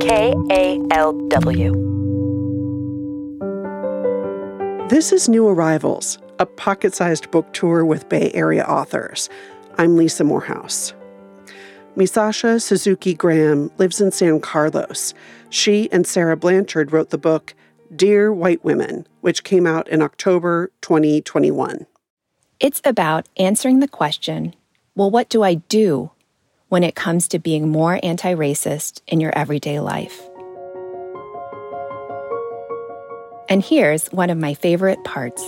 KALW. This is New Arrivals, a pocket sized book tour with Bay Area authors. I'm Lisa Morehouse. Misasha Suzuki Graham lives in San Carlos. She and Sarah Blanchard wrote the book Dear White Women, which came out in October 2021. It's about answering the question well, what do I do when it comes to being more anti racist in your everyday life? And here's one of my favorite parts.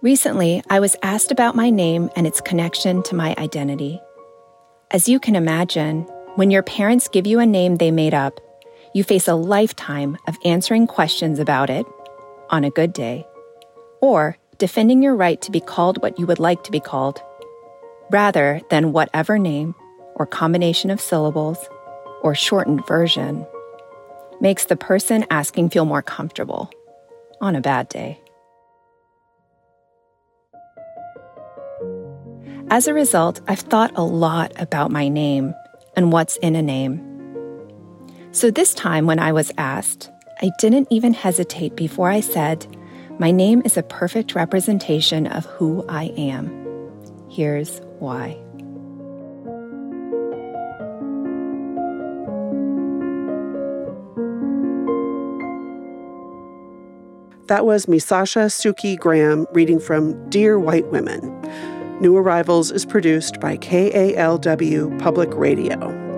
Recently, I was asked about my name and its connection to my identity. As you can imagine, when your parents give you a name they made up, you face a lifetime of answering questions about it on a good day, or defending your right to be called what you would like to be called, rather than whatever name or combination of syllables or shortened version makes the person asking feel more comfortable on a bad day. As a result, I've thought a lot about my name and what's in a name. So this time, when I was asked, I didn't even hesitate before I said, My name is a perfect representation of who I am. Here's why. That was Misasha Suzuki Graham reading from Dear White Women. New Arrivals is produced by KALW Public Radio.